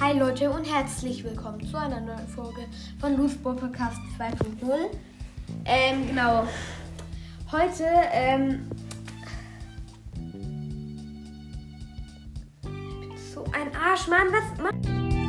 Hi Leute und herzlich willkommen zu einer neuen Folge von Loose Podcast 2.0. Ähm, genau. Heute, ähm. Ich bin so ein Arsch, Mann. Was. Mann.